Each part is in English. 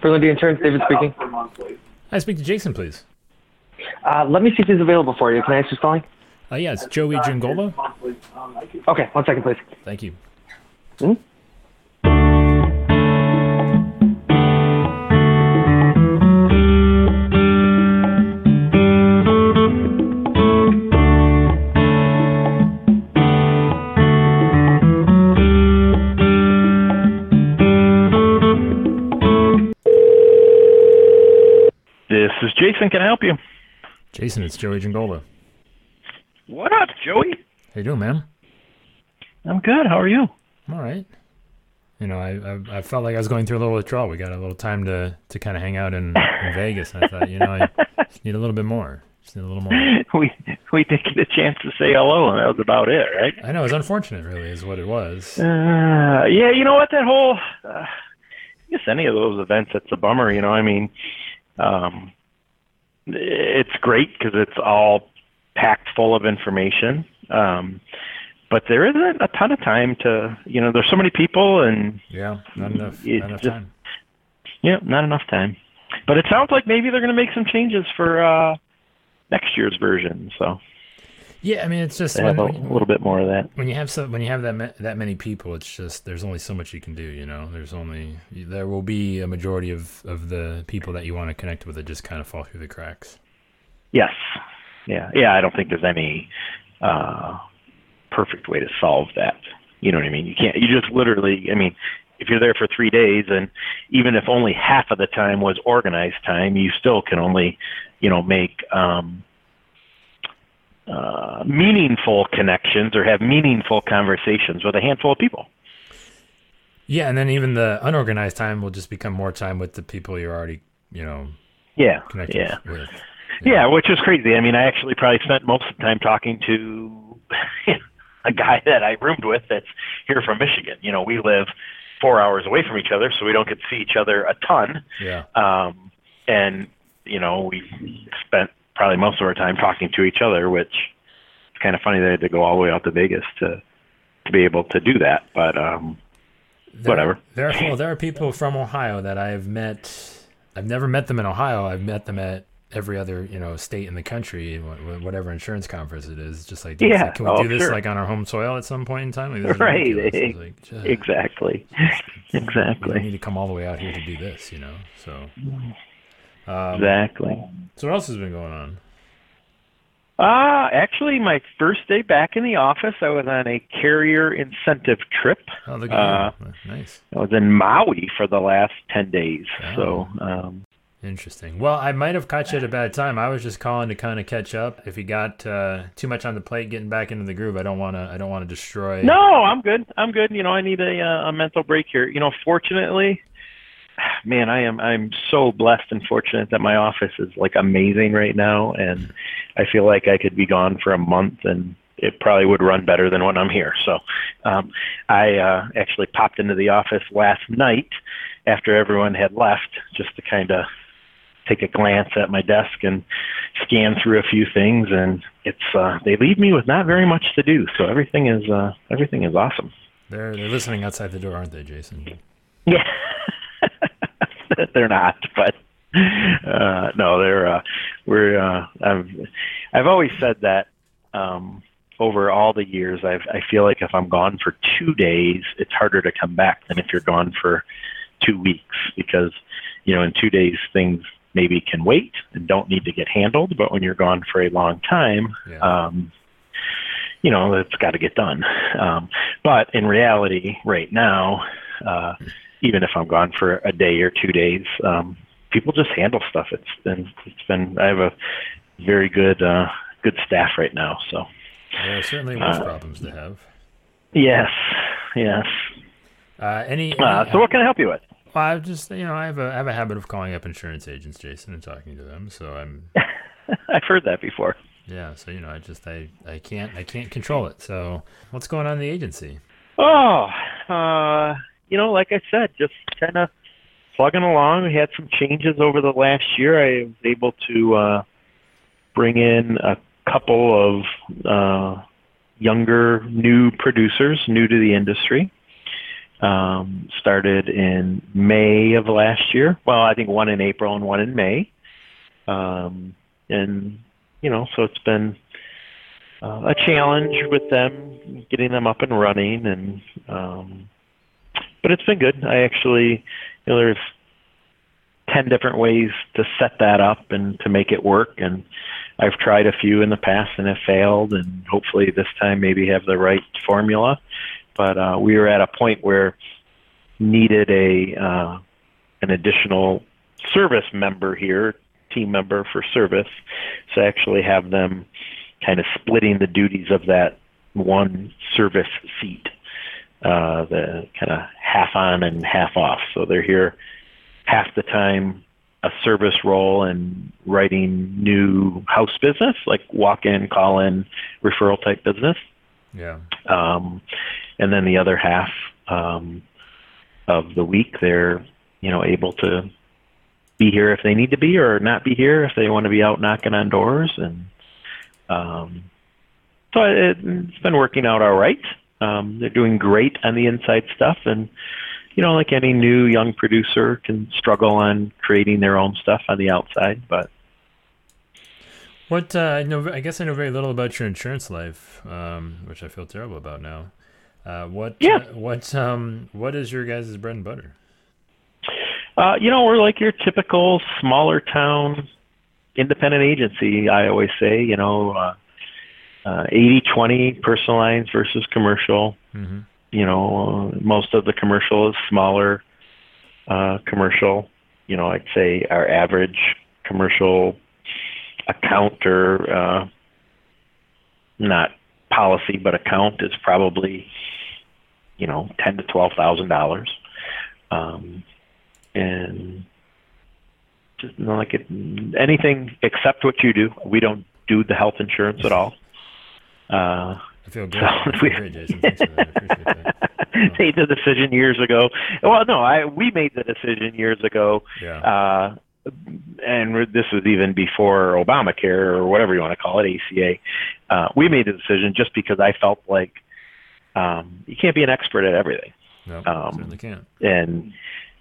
Berlindy Insurance, David speaking. I speak to Jason, please. Uh, let me see if he's available for you. Can I ask who's calling? Uh, yeah, it's Joey Giangola. Okay, one second, please. Thank you. Hmm? Jason, it's Joey Giangola. What up, Joey? How you doing, man? I'm good. How are you? I'm all right. You know, I, I I felt like I was going through a little withdrawal. We got a little time to to kind of hang out in, in Vegas. I thought, you know, I just need a little bit more. Just need a little more. We we didn't get a chance to say hello, and that was about it, right? I know it's unfortunate, really, is what it was. Uh, yeah, you know what? That whole, uh, I guess any of those events, it's a bummer. You know, I mean, um, it's great because it's all packed full of information. Um, but there isn't a ton of time to, you know, there's so many people, and Yeah, not enough. Not enough just- time. yeah, not enough time. But it sounds like maybe they're going to make some changes for uh, next year's version, so Yeah, I mean, it's just when, a little bit more of that. when you have so when you have that ma- that many people, it's just there's only so much you can do. You know, there's only there will be a majority of of the people that you want to connect with that just kind of fall through the cracks. Yes. Yeah. Yeah. I don't think there's any uh, perfect way to solve that. You know what I mean? You can't. You just literally. I mean, if you're there for three days, and even if only half of the time was organized time, you still can only, you know, make um, uh, meaningful connections or have meaningful conversations with a handful of people. Yeah, and then even the unorganized time will just become more time with the people you're already, you know, Yeah. connected Yeah. with. Yeah, which is crazy. I mean, I actually probably spent most of the time talking to a guy that I roomed with that's here from Michigan. You know, we live four hours away from each other, so we don't get to see each other a ton. Yeah. Um, and you know, we spent probably most of our time talking to each other, which it's kind of funny they had to go all the way out to Vegas to to be able to do that. But um, There- Whatever. There are well, there are people from Ohio that I've met. I've never met them in Ohio. I've met them at every other you know state in the country, wh- wh- whatever insurance conference it is. Just like, Yeah. like, can we Oh, do this sure. like on our home soil at some point in time? Like, this right, like, "Ugh, exactly, we need to come all the way out here to do this, you know. So, um, exactly. so what else has been going on? Uh, actually, my first day back in the office, I was on a carrier incentive trip. Oh, look Uh. Nice. I was in Maui for the last 10 days. Oh. So, um, Interesting. Well, I might have caught you at a bad time. I was just calling to kind of catch up. If you got uh, too much on the plate, getting back into the groove, I don't want to. I don't want to destroy. no, I'm good. I'm good. You know, I need a, uh, a mental break here. You know, fortunately, man, I am, I'm so blessed and fortunate that my office is like amazing right now. And I feel like I could be gone for a month and it probably would run better than when I'm here. So, um, I, uh, actually popped into the office last night after everyone had left just to kind of take a glance at my desk and scan through a few things and it's uh they leave me with not very much to do so everything is uh everything is awesome They're they're listening outside the door, aren't they, Jason? yeah they're not but uh no they're uh we're uh i've i've always said that um over all the years i've i feel like if i'm gone for two days it's harder to come back than if you're gone for two weeks because you know in two days things maybe can wait and don't need to get handled but when you're gone for a long time Yeah. um you know it's got to get done um but in reality right now uh even if i'm gone for a day or two days um people just handle stuff it's been it's been i have a very good uh good staff right now so There are certainly worse Uh, problems to have. yes yes Uh, any? uh, any- so what can i help you with Well, I just you know I have a I have a habit of calling up insurance agents, Jason, and talking to them. So I'm i've heard that before yeah. So you know I just I I can't I can't control it. So what's going on in the agency? Oh, uh, you know, like I said, just kind of plugging along. We had some changes over the last year. I was able to uh, bring in a couple of uh, younger, new producers, new to the industry. um, started in May of last year. Well, I think one in April and one in May. Um, and you know, so it's been uh, a challenge with them getting them up and running, and um, but it's been good. I actually, you know, there's ten different ways to set that up and to make it work, and I've tried a few in the past and have failed, and hopefully this time maybe have the right formula. But uh, we were at a point where needed a uh, an additional service member here, team member for service, to actually have them kind of splitting the duties of that one service seat, uh, the kind of half on and half off. So they're here half the time a service role and writing new house business, like walk in, call in, referral type business. Yeah. Um, and then the other half um, of the week, they're you know able to be here if they need to be, or not be here if they want to be out knocking on doors. And um, so it, it's been working out all right. Um, they're doing great on the inside stuff, and you know, like any new young producer, can struggle on creating their own stuff on the outside. But what uh, I know, I guess I know very little about your insurance life, um, which I feel terrible about now. Uh, what? Yeah. Uh, what? Um. What is your guys' bread and butter? Uh, you know, we're like your typical smaller town independent agency. I always say, you know, uh, uh, 80-20 personal lines versus commercial. Mm-hmm. You know, uh, most of the commercial is smaller uh, commercial. You know, I'd say our average commercial account or uh, not policy but account is probably you know ten to twelve thousand dollars, um, and just you know, like it, anything except what you do. We don't do the health insurance at all. Uh, I feel good. So I feel we- great, Jason. Thanks for that. I appreciate that. made the decision years ago. Well, no, I we made the decision years ago, Yeah. uh, and this was even before Obamacare or whatever you want to call it, ACA. Uh, we made the decision just because I felt like um, you can't be an expert at everything, no, um, certainly can't. and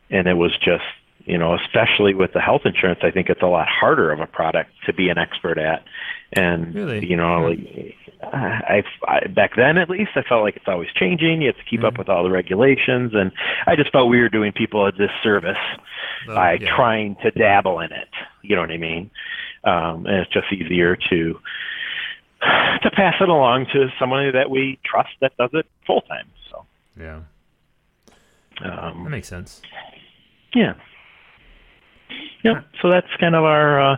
and it was just you know, especially with the health insurance, I think it's a lot harder of a product to be an expert at. And Really? you know, like I, I back then at least, I felt like it's always changing. You have to keep up Mhm. with all the regulations, and I just felt we were doing people a disservice Well, by yeah. trying to dabble in it. You know what I mean? Um, and it's just easier to to pass it along to somebody that we trust that does it full time. So, Yeah. That um, makes sense. yeah. Yep. So that's kind of our uh,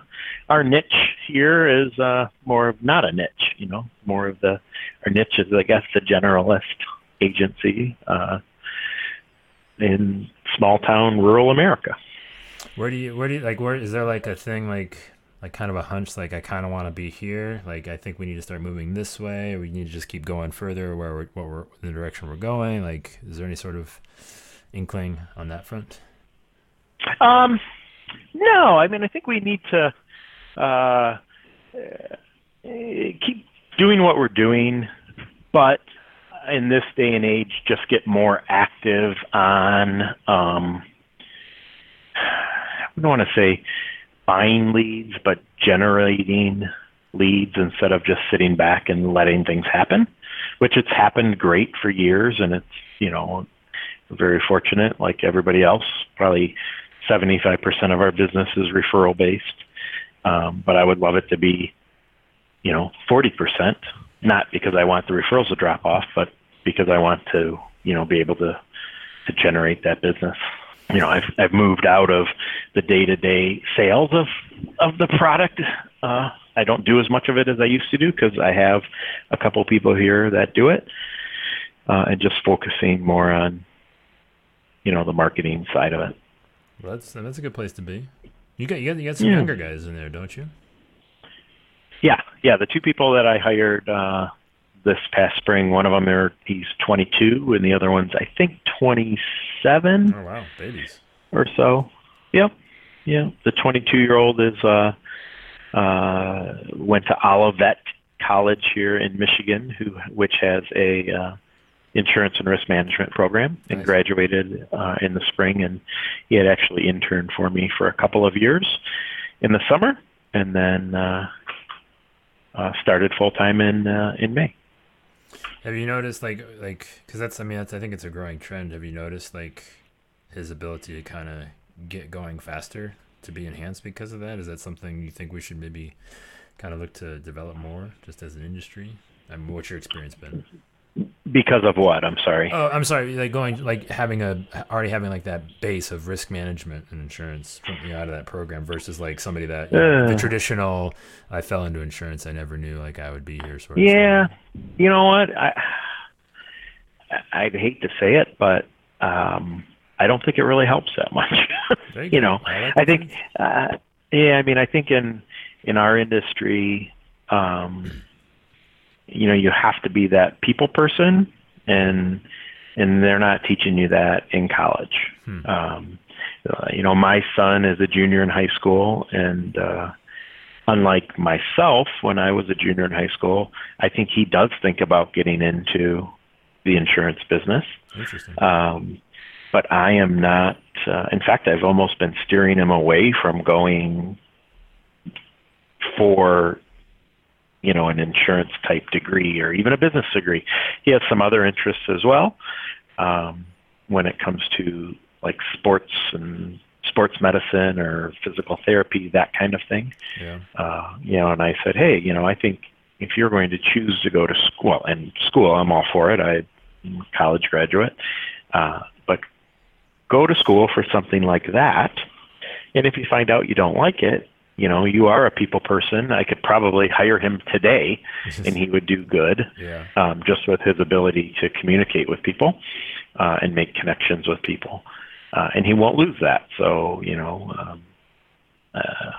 our niche here is uh, more of not a niche, you know, more of the our niche is I guess the generalist agency uh, in small town rural America. Where do you where do you like where is there like a thing like like kind of a hunch like I kind of want to be here like I think we need to start moving this way or we need to just keep going further where we're what we're the direction we're going like is there any sort of inkling on that front? Um, no, I mean, I think we need to uh, uh, keep doing what we're doing, but in this day and age, just get more active on. Um, I don't want to say buying leads, but generating leads instead of just sitting back and letting things happen, which it's happened great for years, and it's you know very fortunate, like everybody else. Probably 75% of our business is referral based, um, but I would love it to be, you know, 40%. Not because I want the referrals to drop off, but because I want to, you know, be able to to generate that business. You know, I've I've moved out of the day to day sales of of the product. Uh, I don't do as much of it as I used to do because I have a couple people here that do it, uh, and just focusing more on, you know, the marketing side of it. Well, that's that's a good place to be. You got you got, you got some Yeah. younger guys in there, don't you? Yeah, yeah. The two people that I hired uh, this past spring, one of them are he's 22, and the other one's I think 27 Oh wow, babies. or so. Yep, yeah. The 22 year old is uh, uh, went to Olivet College here in Michigan, who which has a uh, insurance and risk management program and Nice. graduated uh, in the spring. And he had actually interned for me for a couple of years in the summer, and then uh, uh, started full time in uh, in May. Have you noticed like like because that's I mean that's I think it's a growing trend. Have you noticed like his ability to kind of get going faster to be enhanced because of that? Is that something you think we should maybe kind of look to develop more just as an industry? I mean, what's your experience been? Because of what? I'm sorry. Oh, I'm sorry. Like going, like having a already having like that base of risk management and insurance from you know, out of that program versus like somebody that you know, the Uh. traditional. I fell into insurance. I never knew like I would be here. Sort of. Yeah, you know what? I I- I'd hate to say it, but um, I don't think it really helps that much. There you know, I I think, uh, yeah, I mean, I think in in our industry, um, you know, you have to be that people person, and and they're not teaching you that in college. Hmm. Um, uh, you know, my son is a junior in high school, and uh, unlike myself, when I was a junior in high school, I think he does think about getting into the insurance business. Interesting. Um, but I am not. Uh, in fact, I've almost been steering him away from going for, you know, an insurance type degree or even a business degree. He has some other interests as well. Um, when it comes to like sports and sports medicine or physical therapy, that kind of thing yeah. uh, you know, and I said, hey, you know, I think if you're going to choose to go to school, and school, I'm all for it. I'm a college graduate, uh, but go to school for something like that. And if you find out you don't like it, you know, you are a people person. I could probably hire him today, and he would do good yeah. um, just with his ability to communicate with people uh, and make connections with people. Uh, and he won't lose that. So, you know, um, uh,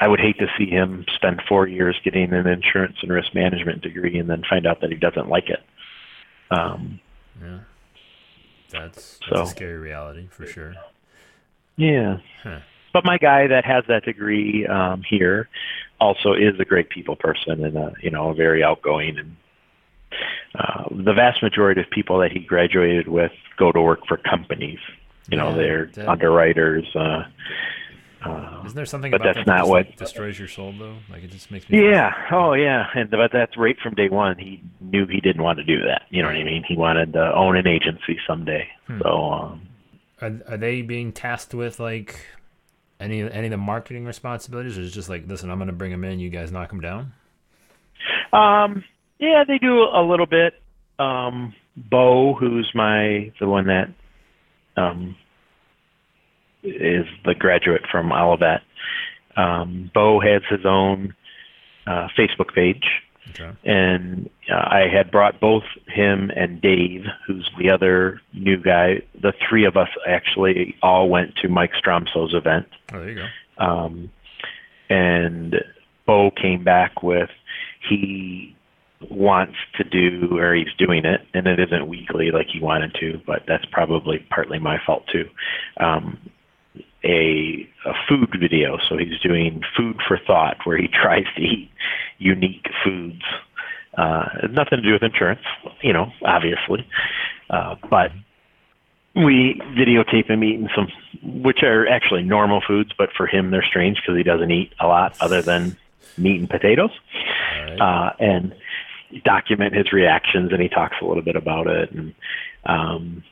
I would hate to see him spend four years getting an insurance and risk management degree and then find out that he doesn't like it. Um, Yeah. That's, that's So- a scary reality for sure. yeah. Huh. But my guy that has that degree um, here also is a great people person and a, you know very outgoing and uh, the vast majority of people that he graduated with go to work for companies. You know, Yeah, they're that- underwriters. Uh, uh, Isn't there something but about that's that that not just, what- like, destroys your soul though? Like it just makes me. yeah. Oh, yeah. And but that's right from day one. He knew he didn't want to do that. You know what I mean? He wanted to own an agency someday. Hmm. So um, Are, are they being tasked with like any any of the marketing responsibilities, or is just like, listen, I'm gonna bring them in, you guys knock them down? Um, yeah, they do a little bit. Um, Bo, who's my the one that um, is the graduate from Olivet. Um, Bo has his own uh, Facebook page, Okay. and uh, I had brought both him and Dave, who's the other new guy. The three of us actually all went to Mike Stromsoe's event Oh, there you go. um, and Bo came back with he wants to do or he's doing it and it isn't weekly like he wanted to but that's probably partly my fault too um, a a food video so he's doing food for thought where he tries to eat unique foods uh, nothing to do with insurance you know obviously uh, but we videotape him eating some, which are actually normal foods, but for him they're strange because he doesn't eat a lot other than meat and potatoes, right. uh, and document his reactions. And he talks a little bit about it, and um,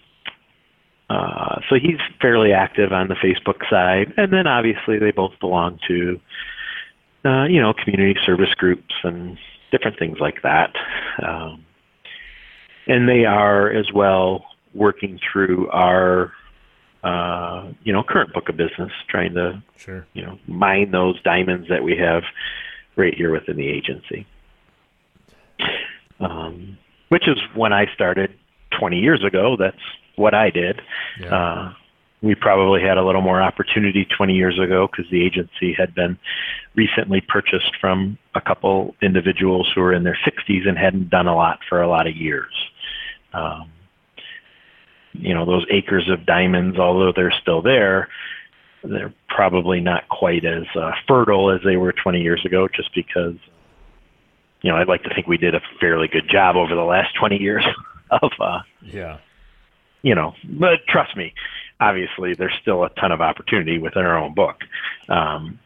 uh, so he's fairly active on the Facebook side. And then obviously they both belong to, uh, you know, community service groups and different things like that. Um, and they are as well working through our uh, you know current book of business, trying to sure. you know mine those diamonds that we have right here within the agency. Um, which is when I started 20 years ago. That's what I did. Yeah. Uh, we probably had a little more opportunity 20 years ago because the agency had been recently purchased from a couple individuals who were in their 60s and hadn't done a lot for a lot of years. Um, you know, those acres of diamonds, although they're still there, they're probably not quite as uh, fertile as they were 20 years ago just because, you know, I'd like to think we did a fairly good job over the last 20 years. of uh, Yeah. You know, but trust me, obviously there's still a ton of opportunity within our own book. Um,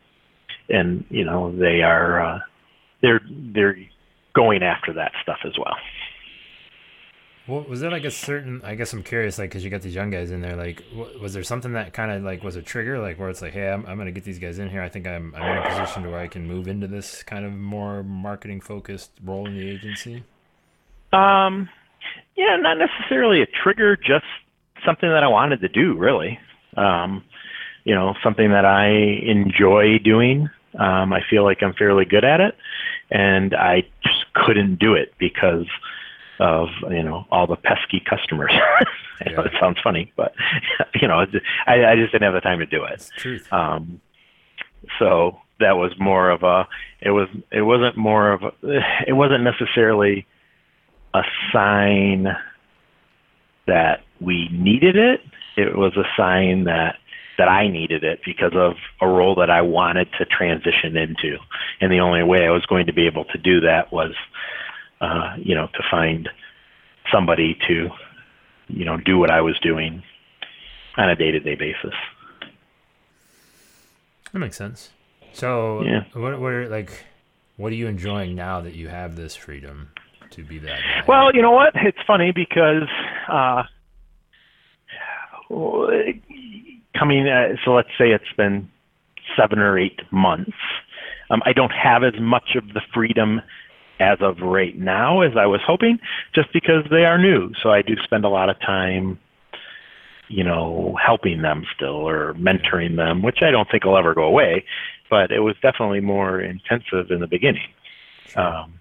and, you know, they are, uh, they're, they're going after that stuff as well. Well, was there like a certain? I guess I'm curious, like, because you got these young guys in there. Like, w- was there something that kind of like was a trigger, like where it's like, hey, I'm, I'm gonna get these guys in here. I think I'm I'm in a position to where I can move into this kind of more marketing focused role in the agency. Um, yeah, not necessarily a trigger, just something that I wanted to do, really. Um, you know, something that I enjoy doing. Um, I feel like I'm fairly good at it, and I just couldn't do it because of you know all the pesky customers. I know Yeah. it sounds funny, but you know, I, I just didn't have the time to do it. Truth. Um, so that was more of a. It was. It wasn't more of. A, it wasn't necessarily a sign that we needed it. It was a sign that that I needed it because of a role that I wanted to transition into, and the only way I was going to be able to do that was, uh, you know, to find somebody to, you know, do what I was doing on a day-to-day basis. That makes sense. So, Yeah. what what are like, what are you enjoying now that you have this freedom to be that guy? Well, you know what? It's funny because uh, i coming. Uh, so let's say it's been seven or eight months. Um, I don't have as much of the freedom as of right now as I was hoping, just because they are new. So I do spend a lot of time, you know, helping them still or mentoring them, which I don't think will ever go away. But it was definitely more intensive in the beginning. Um,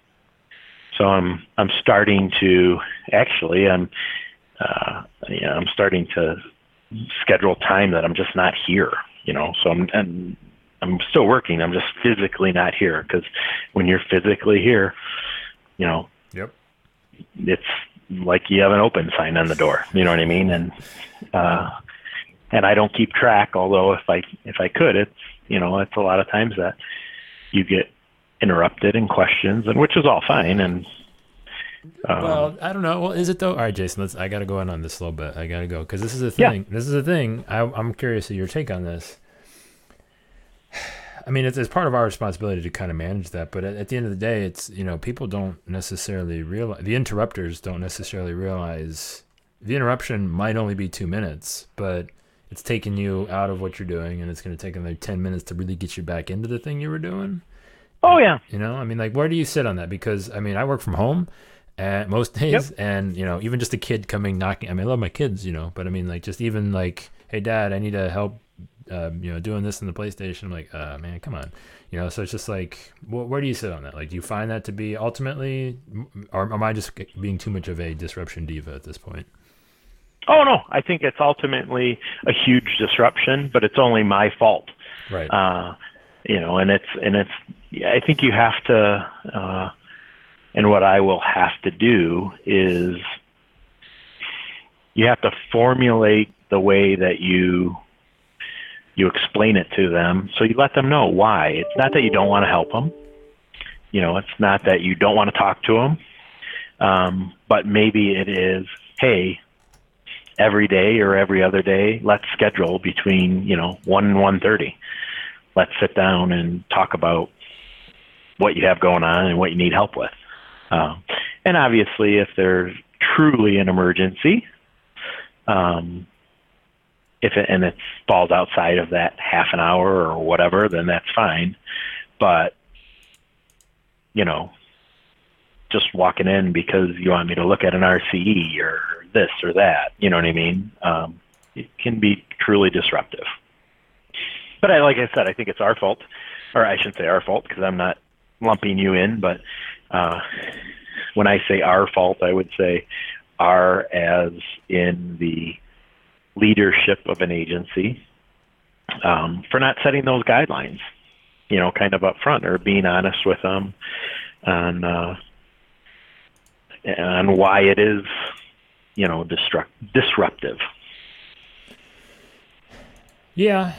so I'm I'm starting to actually I'm uh, you know, I'm starting to schedule time that I'm just not here. You know, so I'm and I'm still working. I'm just physically not here because when you're physically here, you know, Yep. it's like you have an open sign on the door. You know what I mean? And uh, and I don't keep track. Although if I if I could, it's you know it's a lot of times that you get interrupted and questions, and which is all fine. And um, Well, I don't know. Well, is it though? All right, Jason. Let's. I got to go in on this a little bit. I got to go because this is a Yeah. thing. This is a thing. I, I'm curious of your take on this. I mean, it's, it's part of our responsibility to kind of manage that, but at, at the end of the day, it's you know people don't necessarily realize the interrupters don't necessarily realize the interruption might only be two minutes, but it's taking you out of what you're doing, and it's going to take another ten minutes to really get you back into the thing you were doing. Oh yeah, You know, I mean, like, where do you sit on that? Because I mean, I work from home, at most days, and you know, even just a kid coming knocking. I mean, I love my kids, you know, but I mean, like, just even like, hey, dad, I need to help. Um, you know, doing this in the PlayStation. I'm like, uh, man, come on. You know, so it's just like, wh- where do you sit on that? Like, do you find that to be ultimately, or am I just being too much of a disruption diva at this point? Oh no, I think it's ultimately a huge disruption, but it's only my fault. Right. Uh, you know, and it's and it's. Yeah, I think you have to, uh, and what I will have to do is, you have to formulate the way that you you explain it to them, so you let them know why. It's not that you don't want to help them. You know, it's not that you don't want to talk to them, um, but maybe it is, hey, every day or every other day, let's schedule between you know one and one thirty. Let's sit down and talk about what you have going on and what you need help with. Um, and obviously, if there's truly an emergency, um, if it, and it falls outside of that half an hour or whatever, then that's fine. But you know, just walking in because you want me to look at an RCE or this or that, you know what I mean? Um, it can be truly disruptive. But I, like I said, I think it's our fault, or I shouldn't say our fault because I'm not lumping you in. But uh, when I say our fault, I would say our as in the leadership of an agency um, for not setting those guidelines, you know, kind of up front or being honest with them on uh, on why it is, you know, destruct disruptive. Yeah,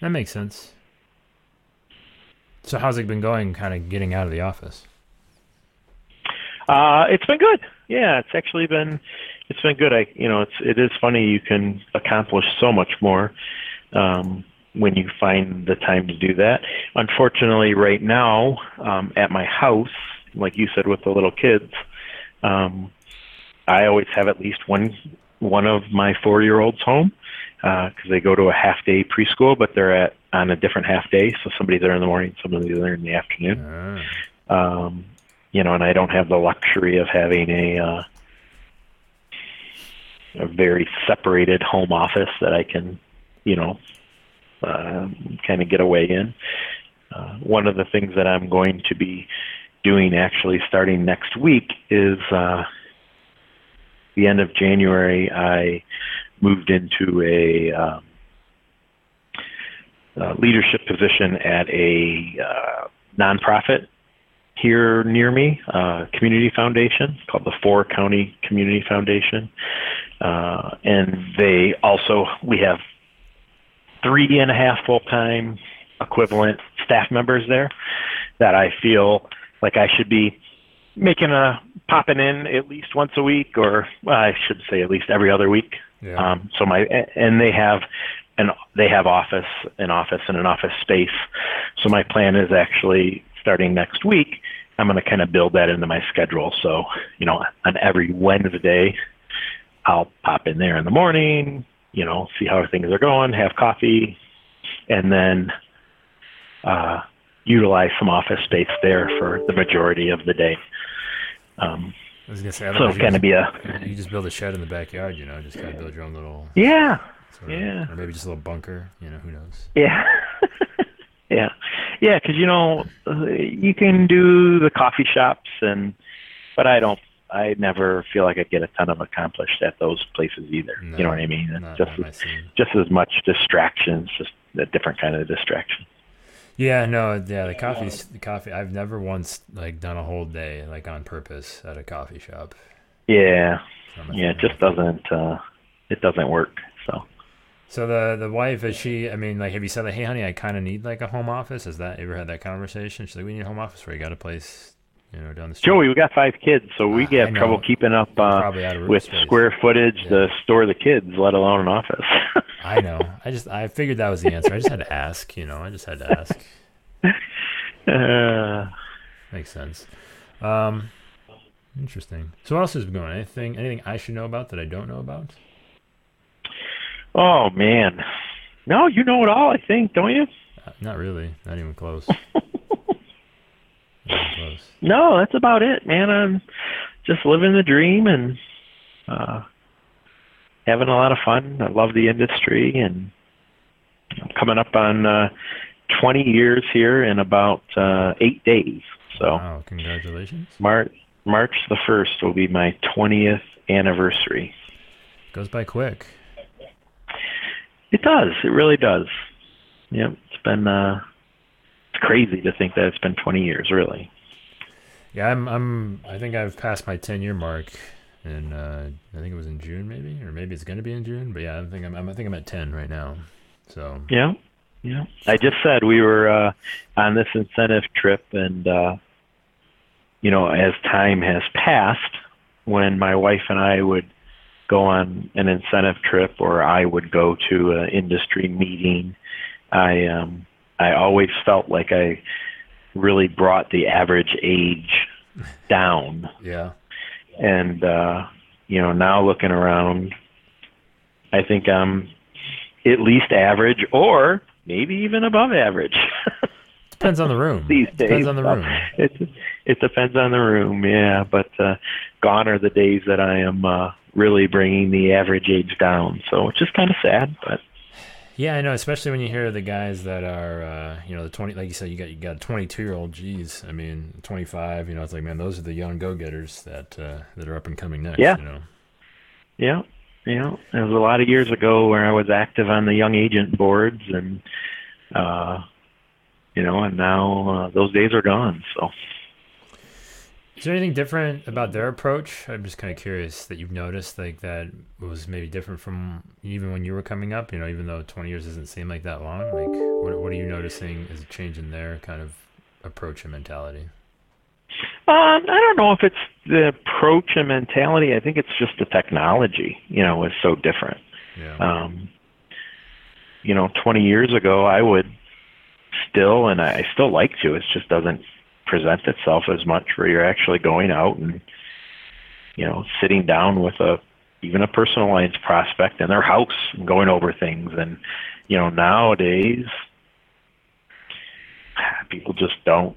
that makes sense. So how's it been going? Kind of getting out of the office. Uh, it's been good. Yeah, it's actually been it's been good. I you know it's it is funny you can accomplish so much more um, when you find the time to do that. Unfortunately, right now um, at my house, like you said with the little kids, um, I always have at least one one of my four year olds home because uh, they go to a half day preschool, but they're at on a different half day. So somebody's there in the morning, somebody's there in the afternoon. Ah. Um, you know, and I don't have the luxury of having a uh, a very separated home office that I can, you know, uh, kind of get away in. Uh, one of the things that I'm going to be doing actually starting next week is uh, the end of January. I moved into a um, uh, leadership position at a uh, nonprofit here near me, uh, community foundation called the Four County Community Foundation, uh, and they also we have three and a half full time equivalent staff members there that I feel like I should be making a popping in at least once a week, or well, I should say at least every other week. Yeah. Um, so my and they have an they have office an office and an office space. So my plan is actually starting next week. I'm going to kind of build that into my schedule. So you know, on every Wednesday, I'll pop in there in the morning. You know, see how things are going, have coffee, and then uh, utilize some office space there for the majority of the day. Um, I was gonna say, so otherwise you kind of be a You just build a shed in the backyard, you know, just kind of build your own little, yeah, sort of, Yeah. or maybe just a little bunker, you know, who knows? Yeah. yeah. Yeah, because you know uh, you can do the coffee shops and, but I don't. I never feel like I get a ton of accomplished at those places either. No, you know what I mean? Just just as much distractions, just a different kind of distraction. Yeah, no, yeah, the coffee's the coffee. I've never once like done a whole day like on purpose at a coffee shop. Yeah. Yeah. It just doesn't. uh It doesn't work. So. So the the wife is she? I mean, like, have you said like, hey, honey, I kind of need like a home office? Has that ever had that conversation? She's like, we need a home office where you got a place, you know, down the street. Joey, we got five kids, so we Ah, I have trouble keeping up uh, Probably out of room with space. square footage Yeah. to store the kids, let alone an office. I know. I just I figured that was the answer. I just had to ask. You know, I just had to ask. uh, Makes sense. Um, interesting. So what else has been going? on? Anything anything I should know about that I don't know about? oh man, no, you know it all. I think, don't you? Uh, not really. Not even close. No, that's about it, man. I'm just living the dream and uh, having a lot of fun. I love the industry, and I'm coming up on uh, 20 years here in about uh, eight days. So Wow! Congratulations. March March the first will be my 20th anniversary. Goes by quick. It does. It really does. Yep. It's been uh, it's crazy to think that it's been 20 years. Really. Yeah, I'm. I'm. I think I've passed my 10 year mark, and uh, I think it was in June, maybe, or maybe it's gonna be in June. But yeah, I think I'm. I'm I think I'm at 10 right now. So Yeah. Yeah. I just said we were uh, on this incentive trip, and uh, you know, as time has passed, when my wife and I would go on an incentive trip, or I would go to an industry meeting, I um, I always felt like I really brought the average age down. Yeah, and uh you know now looking around i think i'm at least average or maybe even above average. Depends on the room. these days. Depends on the room. it it depends on the room yeah. But uh gone are the days that i am uh really bringing the average age down. So it's just kind of sad but Yeah, I know, especially when you hear the guys that are, uh, you know, the twenty, like you said, you got you got a twenty-two year old. Geez, I mean, twenty-five. You know, it's like, man, those are the young go-getters that uh, that are up and coming next. Yeah. You know. Yeah, yeah. It was a lot of years ago where I was active on the young agent boards, and uh, you know, and now uh, those days are gone. So Is there anything different about their approach? I'm just kind of curious that you've noticed, like that was maybe different from even when you were coming up. You know, even though 20 years doesn't seem like that long. Like, what what are you noticing as a change in their kind of approach and mentality? um, I don't know if it's the approach and mentality. I think it's just the technology. You know, is so different. Yeah. Um, you know, 20 years ago, I would still, and I still like to. It just doesn't present itself as much where you're actually going out and you know sitting down with a even a personal lines prospect in their house and going over things and you know nowadays people just don't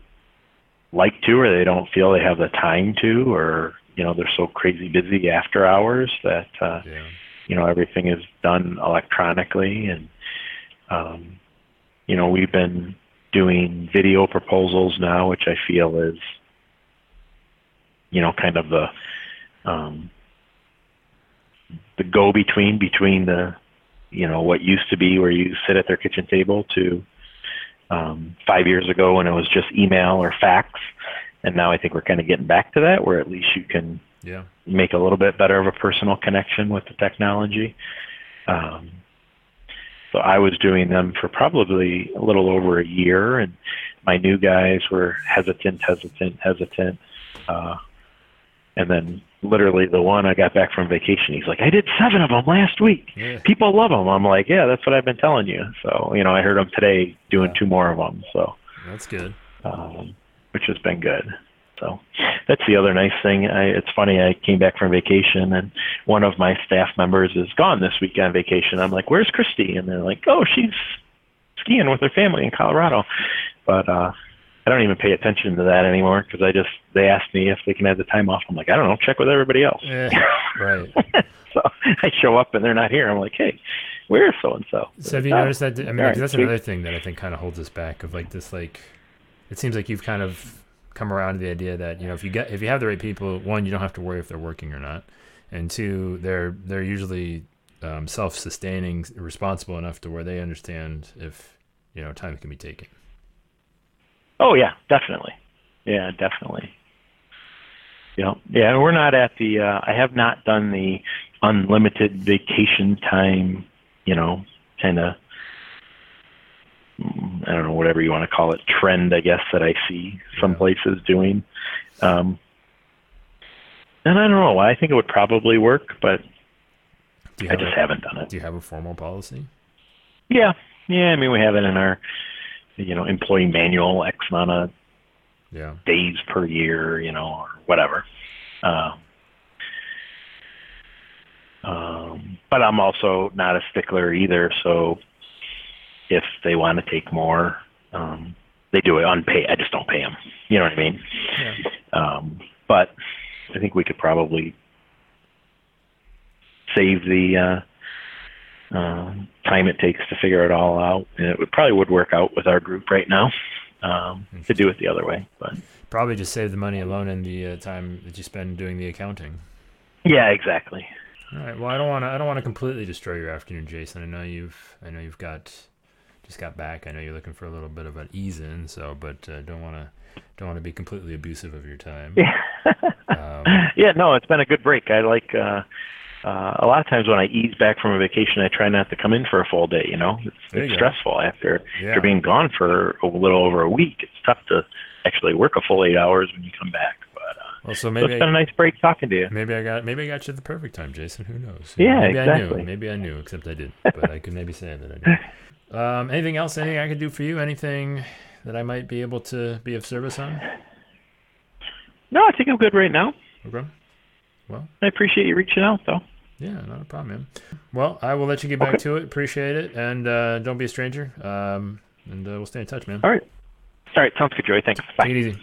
like to or they don't feel they have the time to or you know they're so crazy busy after hours that uh yeah. you know everything is done electronically and um you know we've been doing video proposals now which i feel is you know kind of the um the go between between the you know what used to be where you sit at their kitchen table to um, five years ago when it was just email or fax, and now I think we're kind of getting back to that where at least you can Yeah. make a little bit better of a personal connection with the technology. Um, so I was doing them for probably a little over a year, and my new guys were hesitant, hesitant, hesitant. Uh, and then literally the one I got back from vacation, he's like, I did seven of them last week. Yeah. People love them. I'm like, yeah, that's what I've been telling you. So, you know, I heard him today doing Yeah. two more of them. So, That's good. um, which has been good. So that's the other nice thing. I, it's funny. I came back from vacation, and one of my staff members is gone this week on vacation. I'm like, "Where's Christy?" And they're like, "Oh, she's skiing with her family in Colorado." But uh, I don't even pay attention to that anymore because I just they asked me if they can have the time off. I'm like, I don't know. Check with everybody else. Yeah. Right. so I show up and they're not here. I'm like, hey, where's so and so? So have you noticed that? I mean, right, that's another thing that I think kind of holds us back. Of like this, like it seems like you've kind of come around to the idea that you know if you get if you have the right people, one, you don't have to worry if they're working or not, and two, they're they're usually um, self-sustaining, responsible enough to where they understand if you know time can be taken. Oh yeah, definitely. Yeah, definitely. Yeah, and we're not at the. Uh, I have not done the unlimited vacation time. You know, kind of. I don't know whatever you want to call it trend. I guess that I see some places doing. Um, and I don't know. Why. I think it would probably work, but I just a, haven't done it. Do you have a formal policy? Yeah, yeah. I mean, we have it in our, you know, employee manual. X amount of Yeah. days per year, you know, or whatever. Um, um, but I'm also not a stickler either. So if they want to take more, um, they do it unpaid. I just don't pay them. You know what I mean? Yeah. Um, but I think we could probably save the uh, um, time it takes to figure it all out, and it would probably would work out with our group right now um, to do it the other way. But Probably just save the money alone and the uh, time that you spend doing the accounting. yeah, exactly. All right. Well, I don't want to. I don't want to completely destroy your afternoon, Jason. I know you've. I know you've got. Just got back. I know you're looking for a little bit of an ease in. So, but uh, don't want to. Don't want to be completely abusive of your time. Yeah. Um, yeah, no, it's been a good break. I like uh uh a lot of times when I ease back from a vacation I try not to come in for a full day, you know. It's, you it's go. stressful after Yeah. after being gone for a little over a week. It's tough to actually work a full 8 hours when you come back. But uh well, so so maybe it's been a nice break talking to you. maybe I got maybe I got you at the perfect time, Jason. Who knows? Yeah, maybe I exactly. knew. Maybe I knew, except I didn't. But I could maybe say that I did. Um, anything else? Anything I could do for you? Anything that I might be able to be of service on? No, I think I'm good right now. Okay. Well, I appreciate you reaching out though. Yeah, not a problem, man. Well, I will let you get back Okay. to it. Appreciate it, and uh, don't be a stranger. Um, and uh, we'll stay in touch, man. All right. All right, sounds good, Joey. Thanks. Bye. Take it easy.